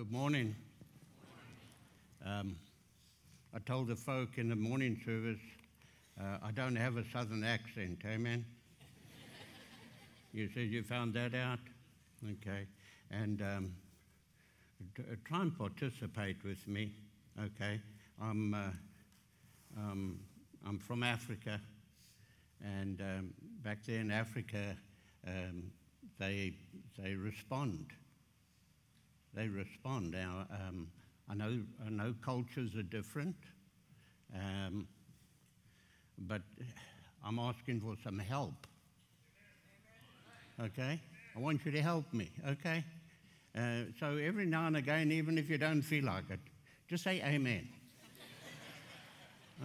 Good morning. Um, I told the folk in the morning service uh, I don't have a southern accent, amen? you said you found that out? Okay. And um, t- uh, try and participate with me, okay? I'm, uh, um, I'm from Africa, and um, back there in Africa, um, they, they respond they respond. Now, um, I, know, I know cultures are different, um, but I'm asking for some help. Okay? I want you to help me, okay? Uh, so every now and again, even if you don't feel like it, just say amen.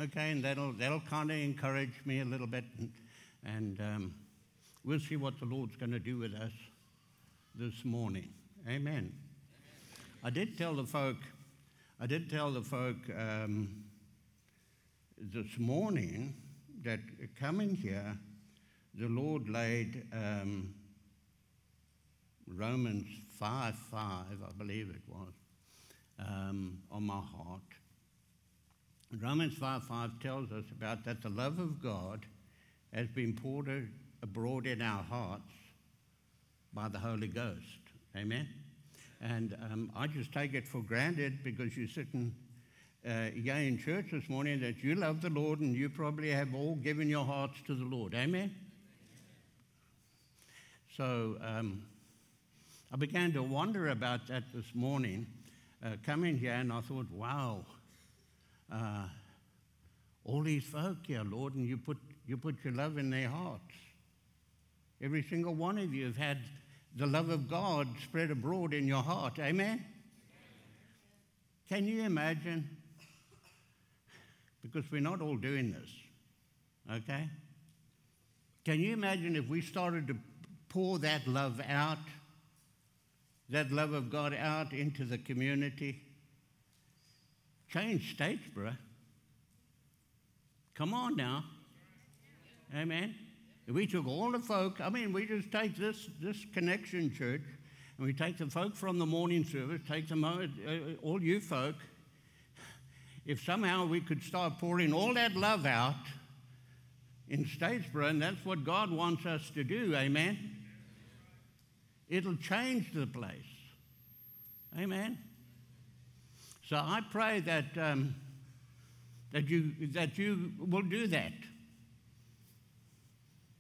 okay, and that'll, that'll kind of encourage me a little bit, and, and um, we'll see what the Lord's going to do with us this morning. Amen. I did tell the folk, I did tell the folk um, this morning that coming here, the Lord laid um, Romans 5 5, I believe it was, um, on my heart. Romans 5 5 tells us about that the love of God has been poured abroad in our hearts by the Holy Ghost. Amen? And um, I just take it for granted because you're sitting uh, in church this morning that you love the Lord and you probably have all given your hearts to the Lord. Amen? So um, I began to wonder about that this morning, uh, coming here, and I thought, wow, uh, all these folk here, Lord, and you put, you put your love in their hearts. Every single one of you have had the love of God spread abroad in your heart. Amen? Can you imagine? Because we're not all doing this, okay? Can you imagine if we started to pour that love out, that love of God out into the community? Change states, Statesboro. Come on now. Amen. We took all the folk, I mean, we just take this, this connection church, and we take the folk from the morning service, take them, uh, all you folk. If somehow we could start pouring all that love out in Statesboro, and that's what God wants us to do, amen? It'll change the place. Amen? So I pray that, um, that, you, that you will do that.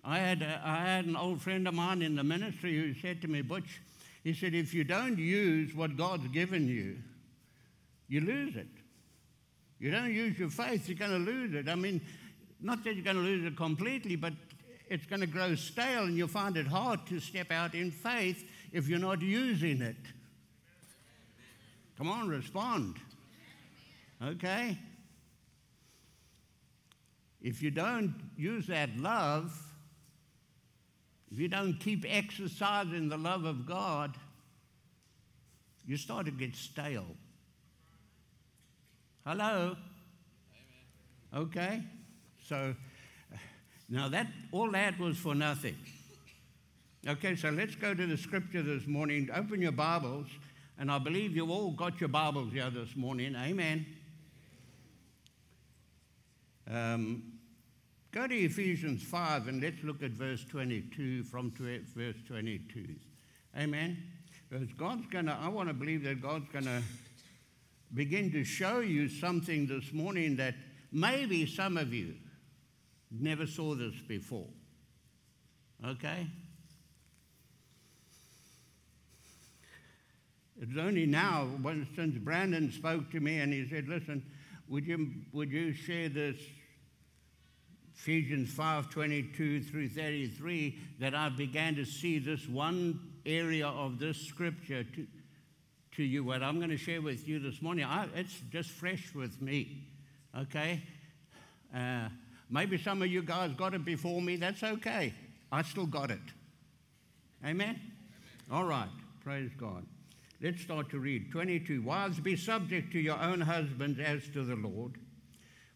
I had, a, I had an old friend of mine in the ministry who said to me, Butch, he said, if you don't use what God's given you, you lose it. You don't use your faith, you're going to lose it. I mean, not that you're going to lose it completely, but it's going to grow stale and you'll find it hard to step out in faith if you're not using it. Come on, respond. Okay? If you don't use that love, if you don't keep exercising the love of God, you start to get stale. Hello? Amen. Okay? So now that all that was for nothing. Okay, so let's go to the scripture this morning. Open your Bibles, and I believe you've all got your Bibles here this morning. Amen. Um, Go to Ephesians 5 and let's look at verse 22 from verse 22. Amen. Because God's going to, I want to believe that God's going to begin to show you something this morning that maybe some of you never saw this before. Okay? It's only now, since Brandon spoke to me and he said, Listen, would you, would you share this Ephesians 5 22 through 33 that I began to see this one area of this scripture to, to you. What I'm going to share with you this morning, I, it's just fresh with me. Okay? Uh, maybe some of you guys got it before me. That's okay. I still got it. Amen? Amen? All right. Praise God. Let's start to read. 22. Wives, be subject to your own husbands as to the Lord.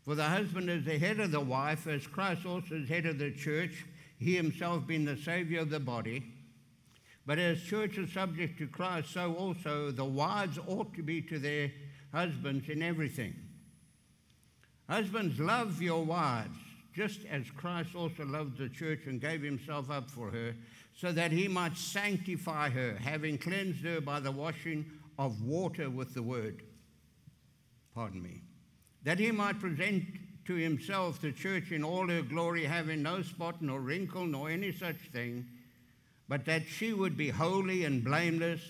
For the husband is the head of the wife, as Christ also is head of the church, he himself being the Savior of the body. But as churches subject to Christ, so also the wives ought to be to their husbands in everything. Husbands, love your wives, just as Christ also loved the church and gave himself up for her, so that he might sanctify her, having cleansed her by the washing of water with the word. Pardon me. That he might present to himself the church in all her glory, having no spot, nor wrinkle, nor any such thing, but that she would be holy and blameless.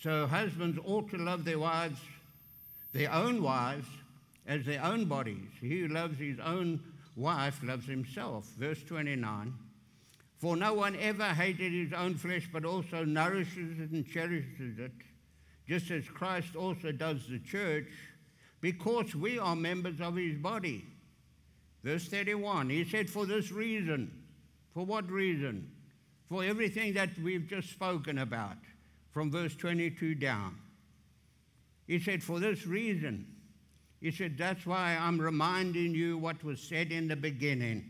So husbands ought to love their wives, their own wives, as their own bodies. He who loves his own wife loves himself. Verse 29. For no one ever hated his own flesh, but also nourishes it and cherishes it, just as Christ also does the church, because we are members of his body. Verse 31, he said, For this reason. For what reason? For everything that we've just spoken about from verse 22 down. He said, For this reason. He said, That's why I'm reminding you what was said in the beginning.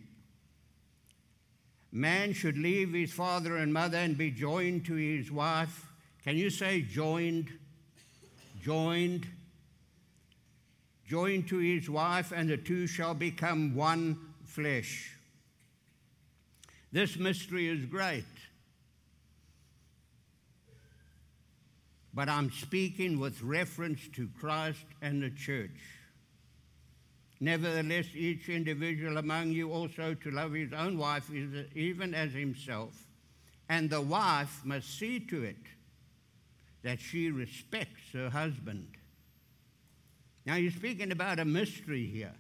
Man should leave his father and mother and be joined to his wife. Can you say joined? Joined. Joined to his wife, and the two shall become one flesh. This mystery is great. But I'm speaking with reference to Christ and the church. Nevertheless, each individual among you also to love his own wife even as himself, and the wife must see to it that she respects her husband. Now, you're speaking about a mystery here.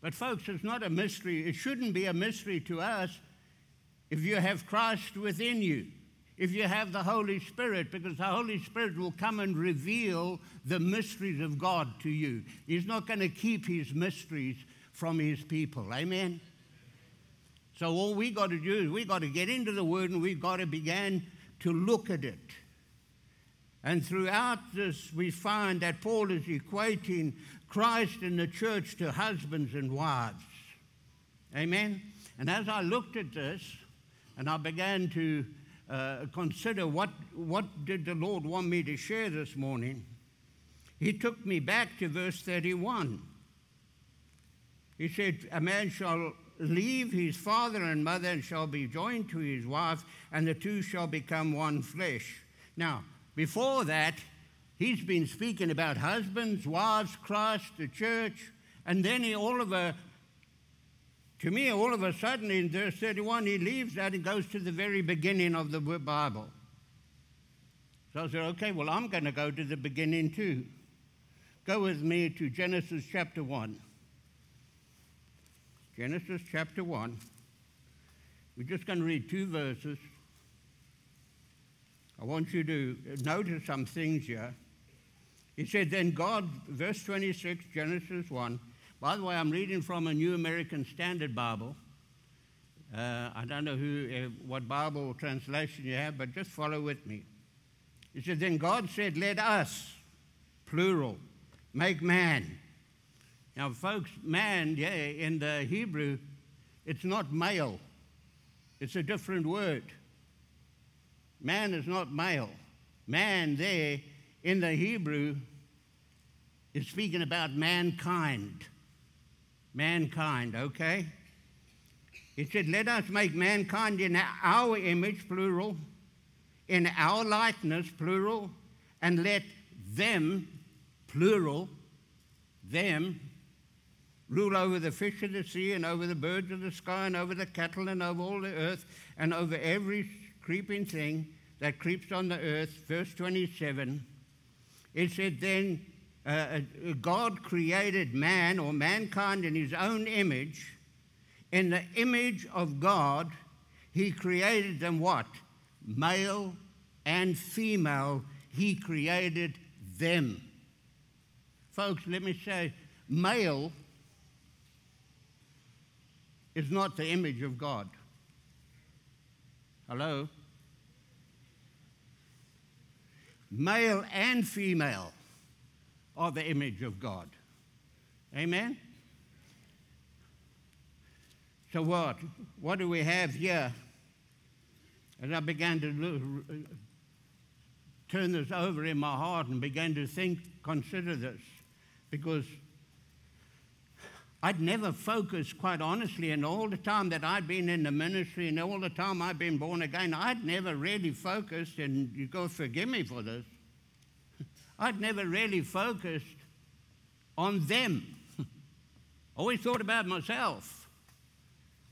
But, folks, it's not a mystery. It shouldn't be a mystery to us if you have Christ within you if you have the Holy Spirit, because the Holy Spirit will come and reveal the mysteries of God to you. He's not going to keep his mysteries from his people. Amen? So all we got to do is we got to get into the Word and we've got to begin to look at it. And throughout this, we find that Paul is equating Christ and the church to husbands and wives. Amen? And as I looked at this and I began to uh, consider what, what did the Lord want me to share this morning, he took me back to verse 31. He said, A man shall leave his father and mother and shall be joined to his wife, and the two shall become one flesh. Now, before that, he's been speaking about husbands, wives, Christ, the church, and then he all of a to me, all of a sudden in verse 31, he leaves that and goes to the very beginning of the Bible. So I said, okay, well, I'm going to go to the beginning too. Go with me to Genesis chapter 1. Genesis chapter 1. We're just going to read two verses. I want you to notice some things here. He said, Then God, verse 26, Genesis 1, by the way, I'm reading from a New American Standard Bible. Uh, I don't know who, uh, what Bible translation you have, but just follow with me. He said, Then God said, Let us, plural, make man. Now, folks, man, yeah, in the Hebrew, it's not male, it's a different word. Man is not male. Man, there in the Hebrew, is speaking about mankind mankind, okay? He said, Let us make mankind in our image, plural, in our likeness, plural, and let them, plural, them, rule over the fish of the sea and over the birds of the sky and over the cattle and over all the earth and over every creeping thing that creeps on the earth. Verse 27. It said, Then uh, uh, God created man or mankind in his own image. In the image of God, he created them what? Male and female, he created them. Folks, let me say, male is not the image of God. Hello? Male and female are the image of God. Amen? So, what? What do we have here? as I began to look, turn this over in my heart and began to think, consider this, because I'd never focused, quite honestly, and all the time that I'd been in the ministry and all the time I'd been born again, I'd never really focused, and you go forgive me for this, I'd never really focused on them. Always thought about myself.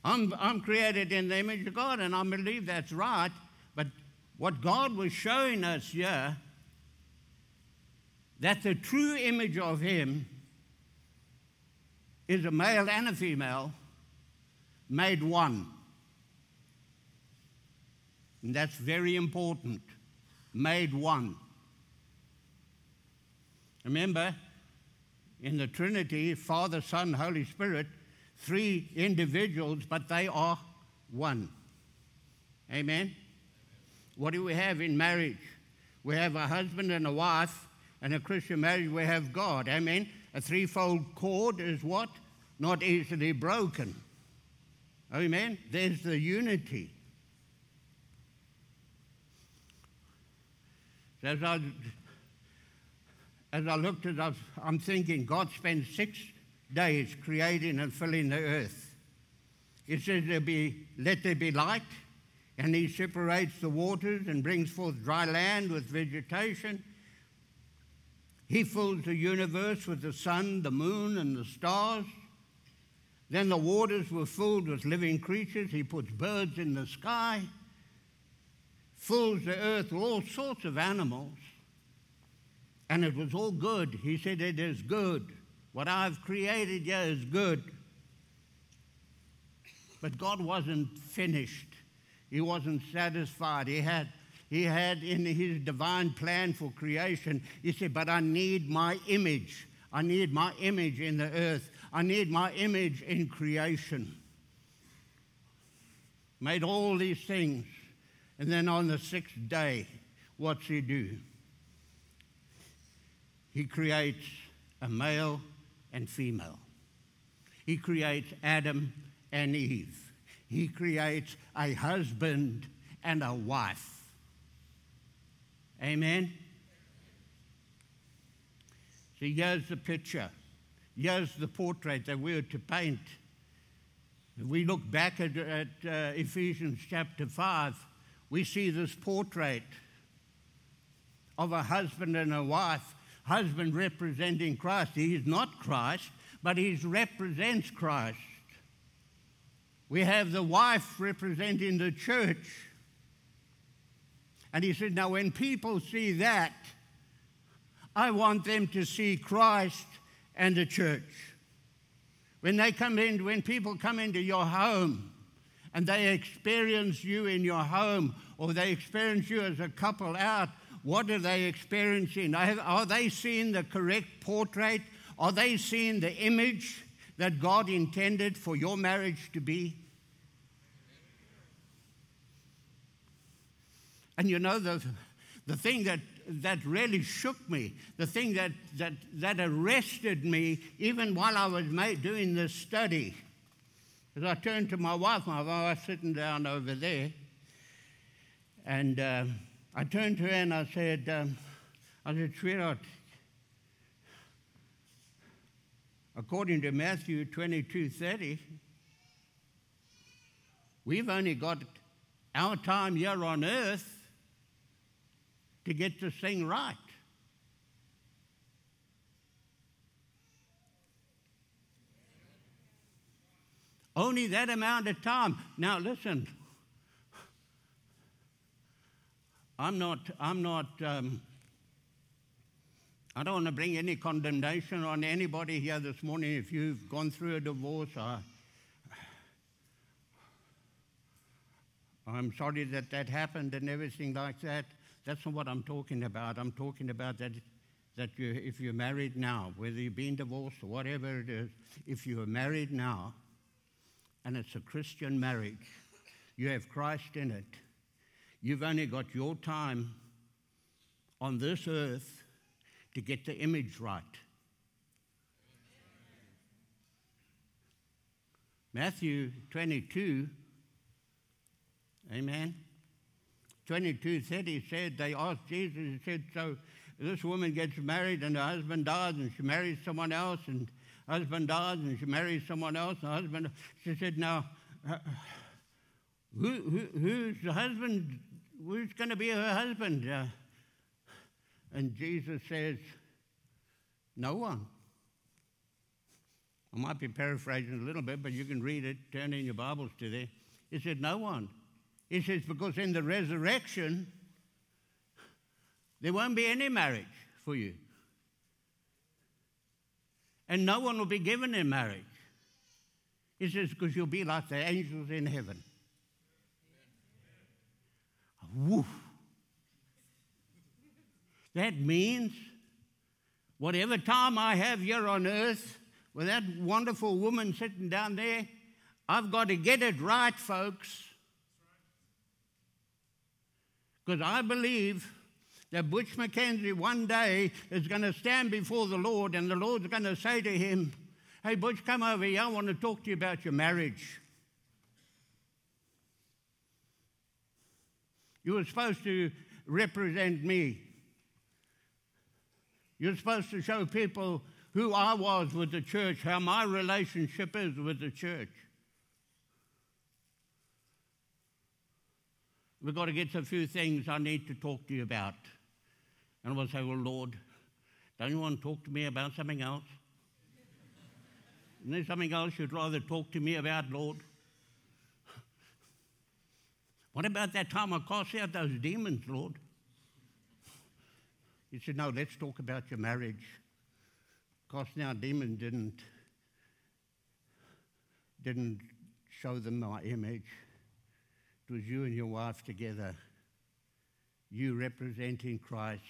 I'm, I'm created in the image of God, and I believe that's right. But what God was showing us here, that the true image of Him is a male and a female made one. And that's very important. Made one. Remember, in the Trinity, Father, Son, Holy Spirit, three individuals, but they are one. Amen? What do we have in marriage? We have a husband and a wife, and a Christian marriage, we have God. Amen? A threefold cord is what? Not easily broken. Amen? There's the unity. As I, as I looked at it, I'm thinking God spent six days creating and filling the earth. He says there be, let there be light, and he separates the waters and brings forth dry land with vegetation. He fills the universe with the sun, the moon, and the stars. Then the waters were filled with living creatures. He puts birds in the sky, fills the earth with all sorts of animals. And it was all good. He said, It is good. What I've created here is good. But God wasn't finished. He wasn't satisfied. He had, he had in his divine plan for creation, he said, But I need my image. I need my image in the earth. I need my image in creation. Made all these things. And then on the sixth day, what's he do? He creates a male and female. He creates Adam and Eve. He creates a husband and a wife. Amen? See, here's the picture. Here's the portrait that we're to paint. If we look back at, at uh, Ephesians chapter 5, we see this portrait of a husband and a wife husband representing Christ. He is not Christ, but he represents Christ. We have the wife representing the church. And he said, Now, when people see that, I want them to see Christ and the church. When they come in, when people come into your home and they experience you in your home, or they experience you as a couple out, what are they experiencing? Are they seeing the correct portrait? Are they seeing the image that God intended for your marriage to be? And you know, the, the thing that, that really shook me, the thing that, that, that arrested me, even while I was doing this study, as I turned to my wife, my wife was sitting down over there, and. Uh, I turned to her and I said, um, I said, sweetheart, according to Matthew 22 30, we've only got our time here on earth to get this thing right. Only that amount of time. Now, listen, I'm not, I'm not, um, I don't want to bring any condemnation on anybody here this morning if you've gone through a divorce. I, I'm sorry that that happened and everything like that. That's not what I'm talking about. I'm talking about that, that you, if you're married now, whether you've been divorced or whatever it is, if you are married now and it's a Christian marriage, you have Christ in it You've only got your time on this earth to get the image right. Matthew 22, amen. 22 30 said, they asked Jesus, he said, So this woman gets married and her husband dies and she marries someone else and husband dies and she marries someone else and husband, she said, Now, uh, who, who, who's the husband? Who's going to be her husband? Uh, and Jesus says, No one. I might be paraphrasing a little bit, but you can read it, turn in your Bibles to there. He said, No one. He says, Because in the resurrection, there won't be any marriage for you. And no one will be given in marriage. He says, Because you'll be like the angels in heaven. Woof. That means whatever time I have here on earth with that wonderful woman sitting down there, I've got to get it right, folks. Because I believe that Butch McKenzie one day is going to stand before the Lord and the Lord's going to say to him, Hey, Butch, come over here. I want to talk to you about your marriage. You were supposed to represent me. You're supposed to show people who I was with the church, how my relationship is with the church. We've got to get to a few things I need to talk to you about. And we'll say, Well, Lord, don't you want to talk to me about something else? Isn't there something else you'd rather talk to me about, Lord? What about that time I cast out those demons, Lord? He said, No, let's talk about your marriage. Casting out demons didn't, didn't show them my image. Was you and your wife together, you representing Christ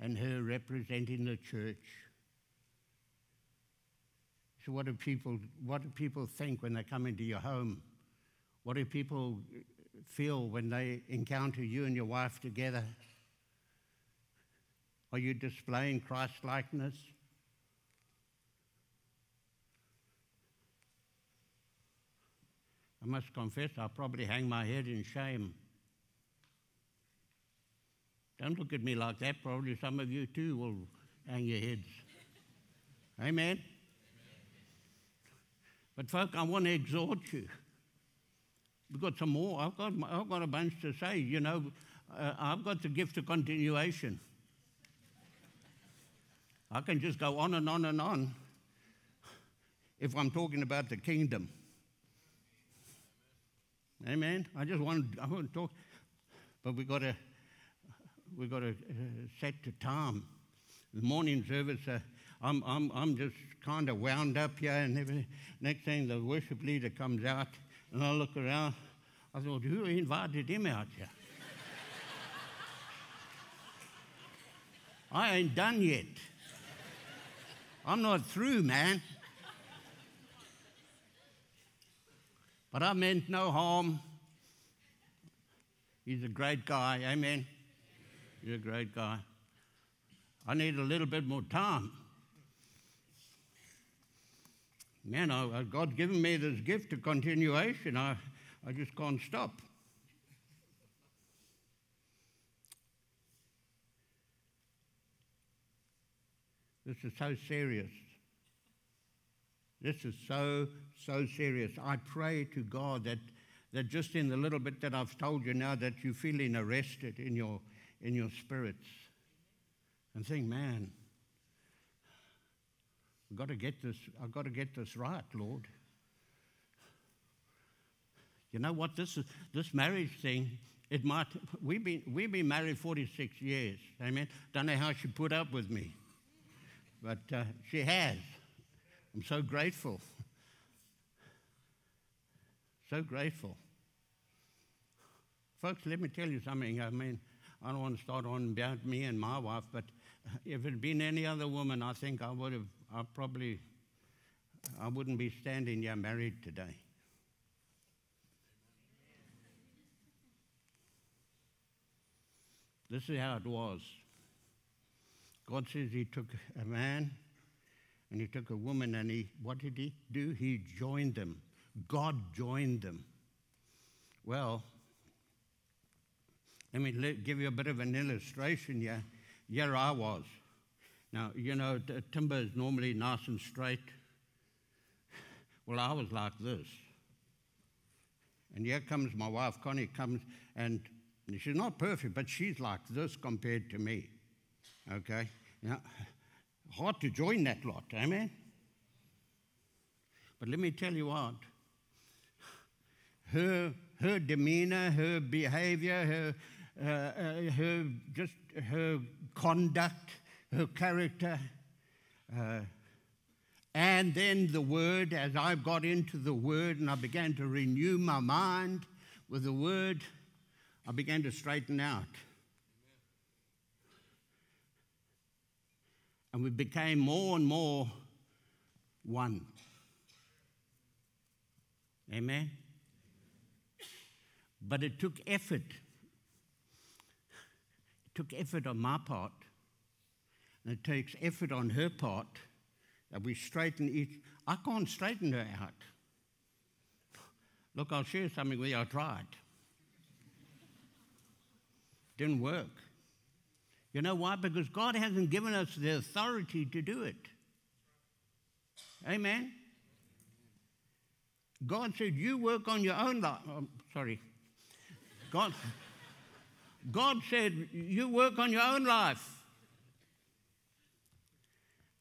and her representing the church. So, what do people, what do people think when they come into your home? What do people feel when they encounter you and your wife together? Are you displaying Christ likeness? I must confess, I'll probably hang my head in shame. Don't look at me like that. Probably some of you too will hang your heads. Amen? But, folk, I want to exhort you. We've got some more. I've got, I've got a bunch to say. You know, uh, I've got the gift of continuation. I can just go on and on and on if I'm talking about the kingdom. Amen. I just want, I want to talk, but we got to we got to uh, set to time. The morning service, uh, I'm, I'm, I'm just kind of wound up here, and every, next thing the worship leader comes out, and I look around. I thought, who invited him out here? I ain't done yet. I'm not through, man. But I meant no harm. He's a great guy, amen. You're a great guy. I need a little bit more time. Man, I, God's given me this gift of continuation. I, I just can't stop. This is so serious. This is so, so serious. I pray to God that, that just in the little bit that I've told you now, that you're feeling arrested in your, in your spirits and think, man, I've got to get this, I've got to get this right, Lord. You know what? This, is, this marriage thing, it might, we've been, we've been married 46 years. Amen. Don't know how she put up with me, but uh, she has. I'm so grateful. So grateful. Folks, let me tell you something. I mean, I don't want to start on about me and my wife, but if it had been any other woman, I think I would have, I probably, I wouldn't be standing here married today. This is how it was. God says He took a man and he took a woman and he, what did he do? He joined them. God joined them. Well, Let me give you a bit of an illustration here. Here I was. Now, you know, timber is normally nice and straight. Well, I was like this. And here comes my wife, Connie, comes, and she's not perfect, but she's like this compared to me. Okay? Now, hard to join that lot, amen? But let me tell you what her, her demeanor, her behavior, her, uh, uh, her just her conduct, her character, uh, and then the word, as I got into the word and I began to renew my mind with the word, I began to straighten out. And we became more and more one. Amen? But it took effort. It took effort on my part, and it takes effort on her part that we straighten each. I can't straighten her out. Look, I'll share something with you. I tried. Didn't work. You know why? Because God hasn't given us the authority to do it. Amen. God said, You work on your own life. Oh, sorry. God, God said, You work on your own life.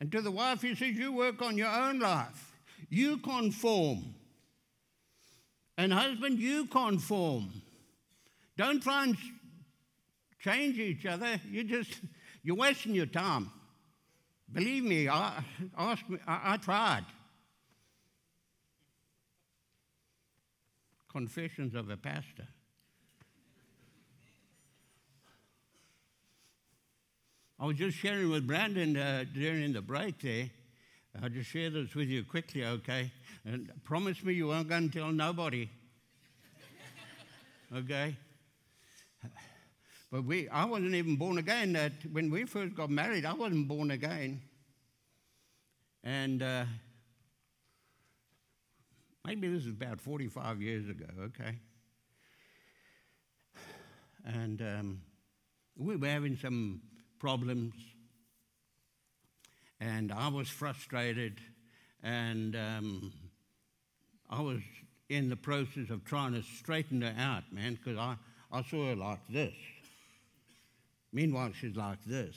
And to the wife, he says, You work on your own life. You conform. And husband, you conform. Don't try and change each other. You just, you're wasting your time. Believe me, I, ask me, I, I tried. Confessions of a pastor. I was just sharing with Brandon uh, during the break there. I'll just share this with you quickly, okay? And promise me you won't go and tell nobody. okay? But we, I wasn't even born again. That when we first got married, I wasn't born again. And uh, maybe this is about 45 years ago, okay? And um, we were having some problems. And I was frustrated, and um, I was in the process of trying to straighten her out, man, because I, I saw her like this. Meanwhile, she's like this.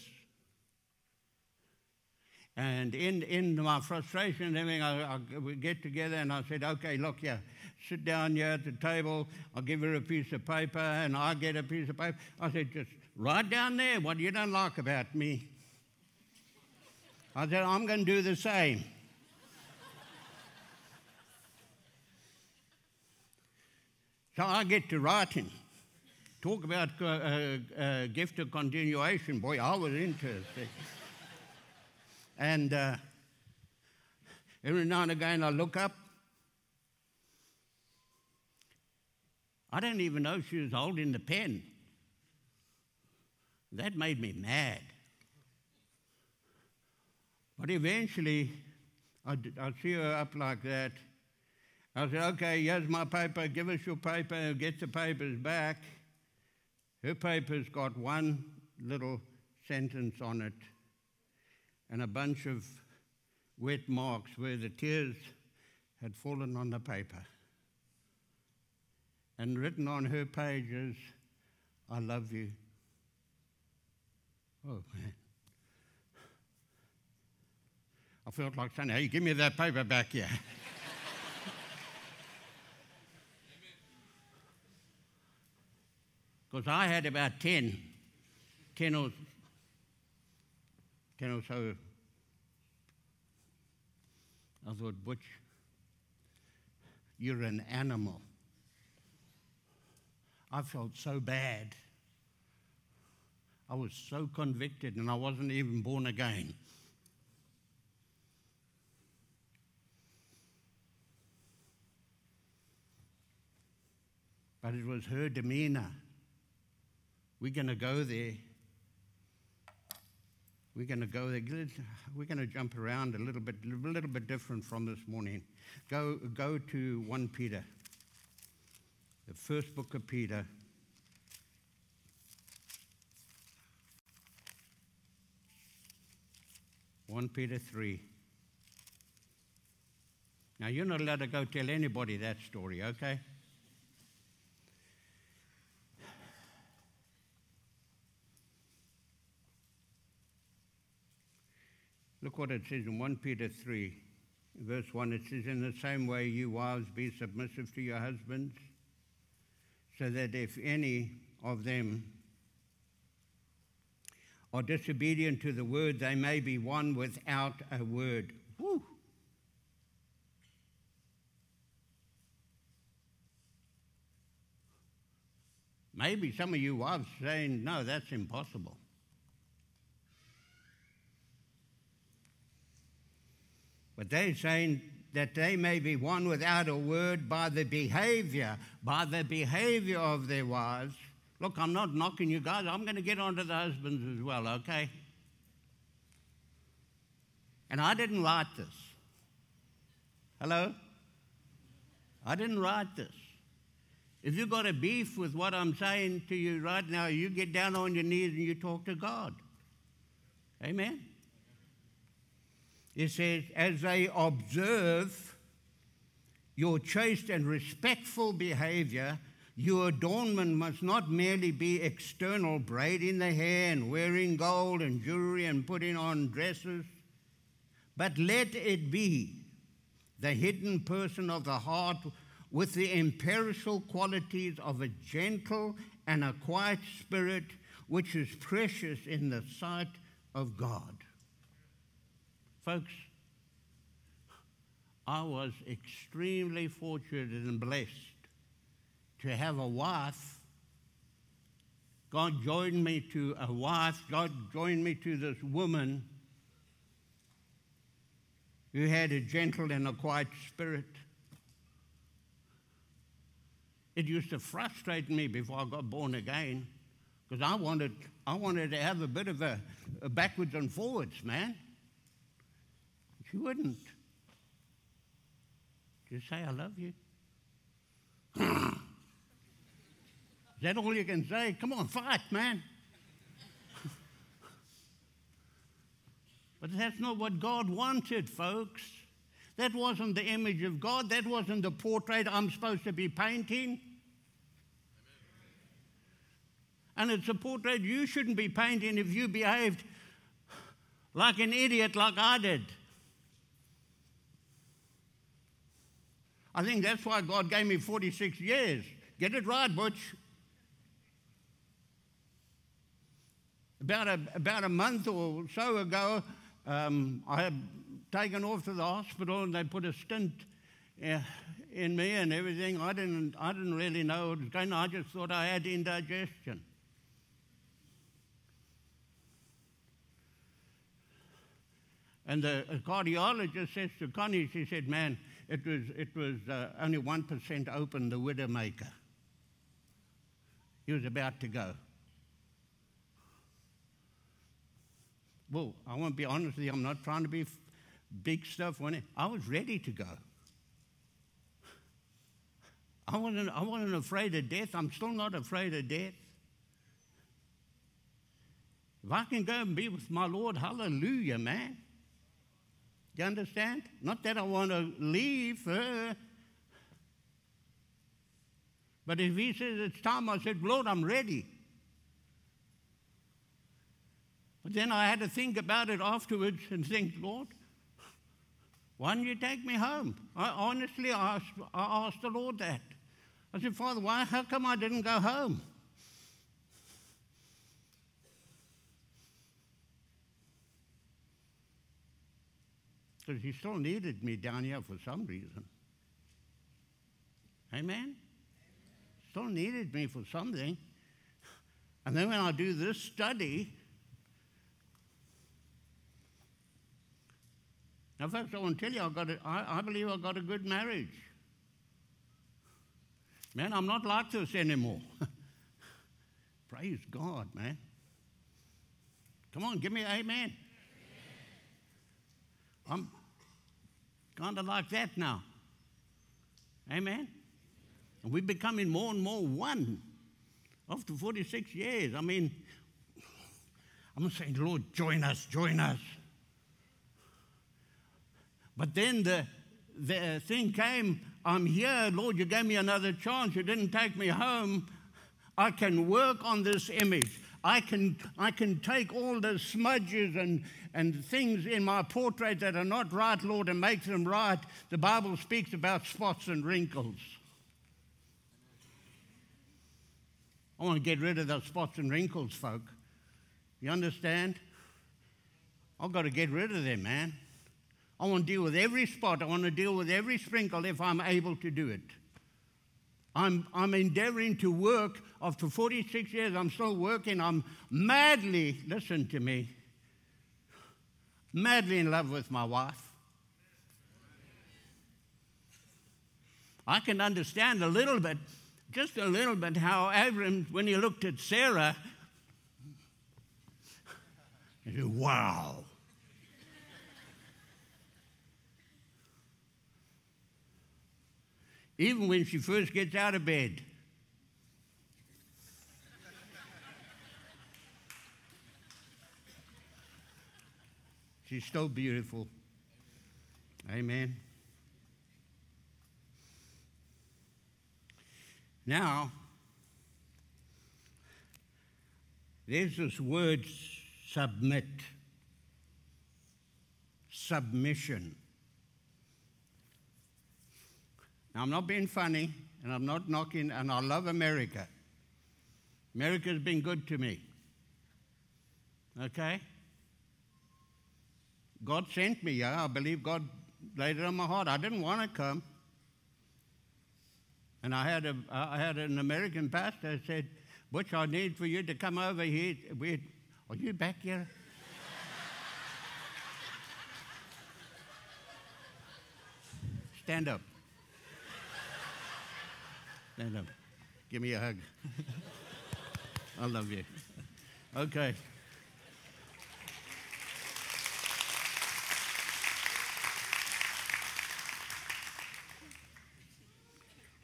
And in, in my frustration and everything, I, I, we get together and I said, okay, look here, sit down here at the table. I'll give her a piece of paper and I get a piece of paper. I said, just write down there what you don't like about me. I said, I'm going to do the same. so I get to writing. Talk about uh, uh, uh, gift of continuation. Boy, I was interested. And uh, every now and again I look up. I didn't even know she was holding the pen. That made me mad. But eventually, I see her up like that. I said, okay, here's my paper. Give us your paper. Get the papers back. Her paper's got one little sentence on it and a bunch of wet marks where the tears had fallen on the paper. And written on her pages, I love you. Oh, man. I felt like saying, hey, give me that paper back here. Because I had about 10, 10 or, 10 or so. I thought, Butch, you're an animal. I felt so bad. I was so convicted, and I wasn't even born again. But it was her demeanor. We're going to go there. We're going to go there. We're going to jump around a little bit, a little bit different from this morning. Go, go to 1 Peter, the first book of Peter. 1 Peter 3. Now, you're not allowed to go tell anybody that story, okay? Look what it says in 1 Peter 3, verse 1. It says, In the same way, you wives, be submissive to your husbands, so that if any of them are disobedient to the word, they may be won without a word. Woo. Maybe some of you wives are saying, no, that's impossible. But they're saying that they may be won without a word by the behavior, by the behavior of their wives. Look, I'm not knocking you guys. I'm going to get on to the husbands as well, okay? And I didn't write this. Hello? I didn't write this. If you've got a beef with what I'm saying to you right now, you get down on your knees and you talk to God. Amen? It says, as they observe your chaste and respectful behavior, your adornment must not merely be external, braiding the hair and wearing gold and jewelry and putting on dresses, but let it be the hidden person of the heart with the imperishable qualities of a gentle and a quiet spirit, which is precious in the sight of God. Folks, I was extremely fortunate and blessed to have a wife. God joined me to a wife, God joined me to this woman who had a gentle and a quiet spirit. It used to frustrate me before I got born again because I wanted, I wanted to have a bit of a, a backwards and forwards, man. She wouldn't. Just say, I love you. That all you can say? Come on, fight, man. but that's not what God wanted, folks. That wasn't the image of God. That wasn't the portrait I'm supposed to be painting. And it's a portrait you shouldn't be painting if you behaved like an idiot like I did. I think that's why God gave me 46 years. Get it right, Butch. About a, about a month or so ago, um, I had taken off to the hospital and they put a stent uh, in me and everything. I didn't, I didn't really know what was going on. I just thought I had indigestion. And the cardiologist says to Connie, she said, Man, it was, it was uh, only 1% open, the Widowmaker. He was about to go. Well, I want to be honest with you, I'm not trying to be big stuff. When I was ready to go. I wasn't, I wasn't afraid of death. I'm still not afraid of death. If I can go and be with my Lord, hallelujah, man. You understand? Not that I want to leave her. But if he says it's time, I said, Lord, I'm ready. But then I had to think about it afterwards and think, Lord, why don't you take me home? I, honestly, asked, I asked the Lord that. I said, Father, why, how come I didn't go home? because he still needed me down here for some reason. Amen? Still needed me for something. And then when I do this study, now, folks, I want to tell you, I, got a, I, I believe I got a good marriage. Man, I'm not like this anymore. Praise God, man. Come on, give me amen. I'm kind of like that now. Amen? And we're becoming more and more one after 46 years. I mean, I'm saying, Lord, join us, join us. But then the, the thing came I'm here, Lord, you gave me another chance. You didn't take me home. I can work on this image. I can, I can take all the smudges and, and things in my portrait that are not right, Lord, and make them right. The Bible speaks about spots and wrinkles. I want to get rid of those spots and wrinkles, folk. You understand? I've got to get rid of them, man. I want to deal with every spot. I want to deal with every sprinkle if I'm able to do it. I'm, I'm endeavoring to work. After 46 years, I'm still working. I'm madly, listen to me, madly in love with my wife. I can understand a little bit, just a little bit, how Abram, when he looked at Sarah, he said, Wow. Even when she first gets out of bed. She's so beautiful. Amen. Now, there's this word submit, submission. Now, I'm not being funny, and I'm not knocking, and I love America. America's been good to me. Okay? God sent me, yeah. I believe God laid it on my heart. I didn't want to come. And I had, a, I had an American pastor said, Butch, I need for you to come over here. We, are you back here? Stand up. Stand up. Give me a hug. I love you. Okay.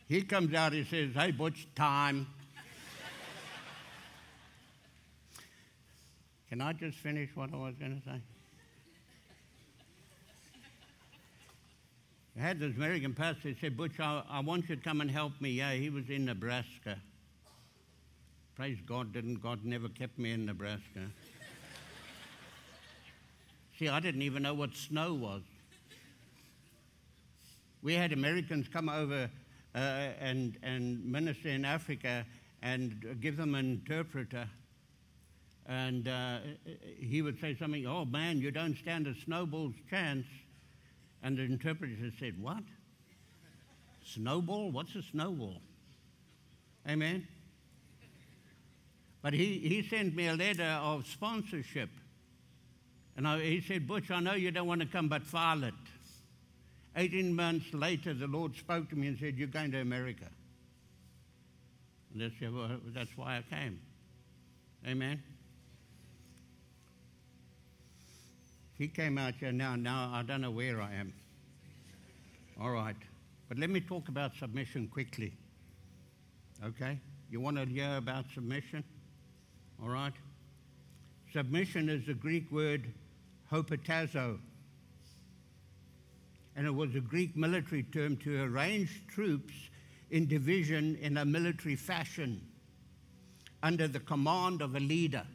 He comes out, he says, Hey, Butch, time. Can I just finish what I was going to say? Had this American pastor He said, Butch, I, I want you to come and help me. Yeah, he was in Nebraska. Praise God, didn't God never kept me in Nebraska? See, I didn't even know what snow was. We had Americans come over uh, and, and minister in Africa and give them an interpreter. And uh, he would say something, oh man, you don't stand a snowball's chance. And the interpreter said, What? Snowball? What's a snowball? Amen. But he, he sent me a letter of sponsorship. And I, he said, Butch, I know you don't want to come, but file it. 18 months later, the Lord spoke to me and said, You're going to America. And that's why I came. Amen. He came out here now. Now I don't know where I am. All right. But let me talk about submission quickly. Okay? You want to hear about submission? All right? Submission is the Greek word hupotasso. And it was a Greek military term to arrange troops in division in a military fashion under the command of a leader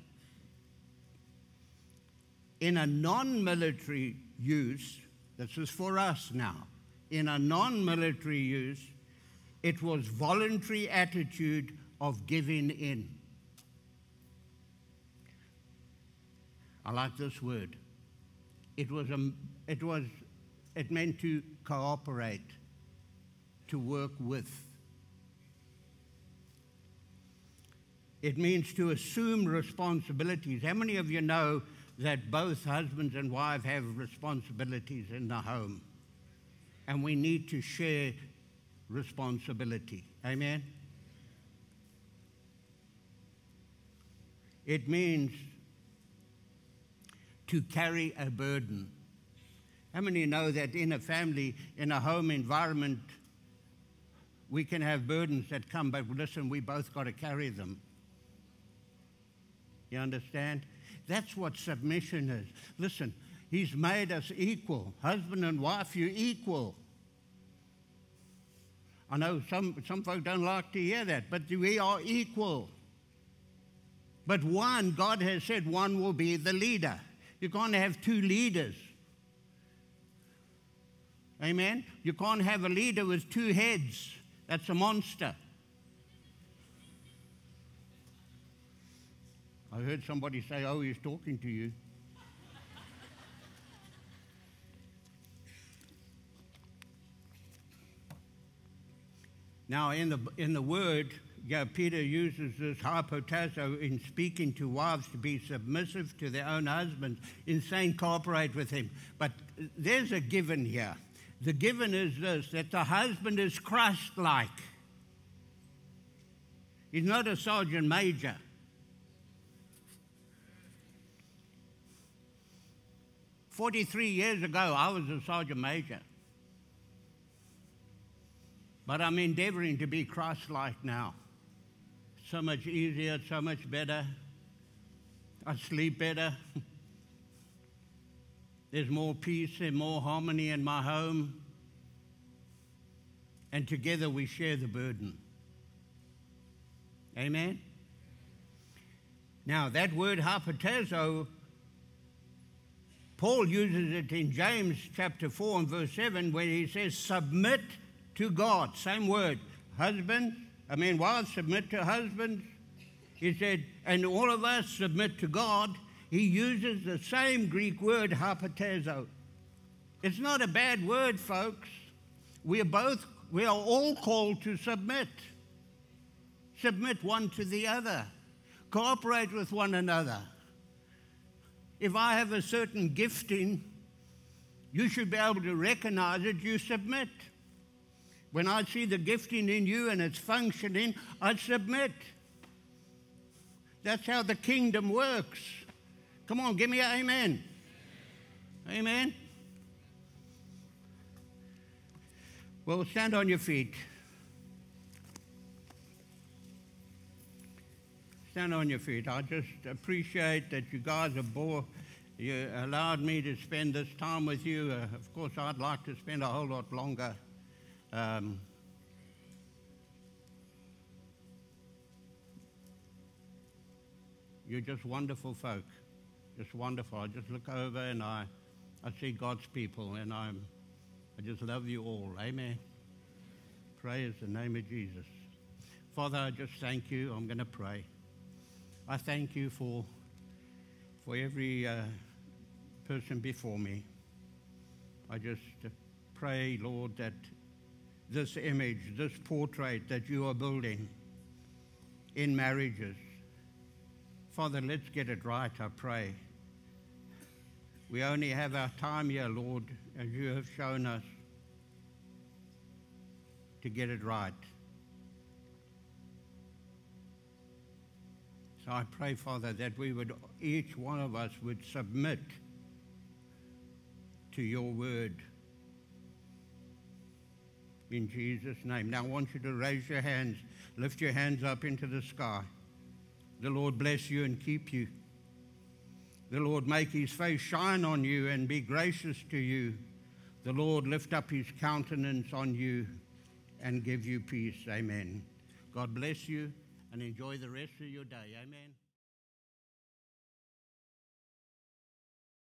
in a non military use, this is for us now, in a non military use, it was voluntary attitude of giving in. I like this word. It was, a, it was, it meant to cooperate, to work with. It means to assume responsibilities. How many of you know that both husbands and wife have responsibilities in the home. And we need to share responsibility. Amen? It means to carry a burden. How many know that in a family, in a home environment, we can have burdens that come, but listen, we both got to carry them. You understand? That's what submission is. Listen, He's made us equal. Husband and wife, you're equal. I know some, some folk don't like to hear that, but we are equal. But one, God has said one will be the leader. You can't have two leaders. Amen? You can't have a leader with two heads. That's a monster. I heard somebody say, Oh, he's talking to you. now, in the, in the word, yeah, Peter uses this hypotasso in speaking to wives to be submissive to their own husbands, in saying cooperate with him. But there's a given here. The given is this that the husband is Christ like. He's not a sergeant major. Forty-three years ago, I was a sergeant major. But I'm endeavoring to be Christ like now so much easier, so much better. I sleep better. There's more peace and more harmony in my home. And together we share the burden. Amen? Now, that word hypotasso, Paul uses it in James chapter 4 and verse 7 when he says, submit to God. Same word. Husband, I mean, wives submit to husbands. He said, and all of us submit to God. He uses the same Greek word, hypotasso. It's not a bad word, folks. We are both, we are all called to submit. Submit one to the other. Cooperate with one another. If I have a certain gifting, you should be able to recognize it, you submit. When I see the gifting in you and it's functioning, I submit. That's how the kingdom works. Come on, give me an amen. Amen. Well, stand on your feet. Stand on your feet. I just appreciate that you guys have bore, you allowed me to spend this time with you. Uh, of course, I'd like to spend a whole lot longer. Um, you're just wonderful folk. Just wonderful. I just look over and I, I see God's people and I'm, I just love you all. Amen. Praise the name of Jesus. Father, I just thank you. I'm going to pray. I thank you for, for every uh, person before me. I just pray, Lord, that this image, this portrait that you are building in marriages. Father, let's get it right, I pray. We only have our time here, Lord, as you have shown us, to get it right. So I pray, Father, that we would, each one of us would submit to your word in Jesus' name. Now I want you to raise your hands, lift your hands up into the sky. The Lord bless you and keep you. The Lord make his face shine on you and be gracious to you. The Lord lift up his countenance on you and give you peace. Amen. God bless you and enjoy the rest of your day. Amen.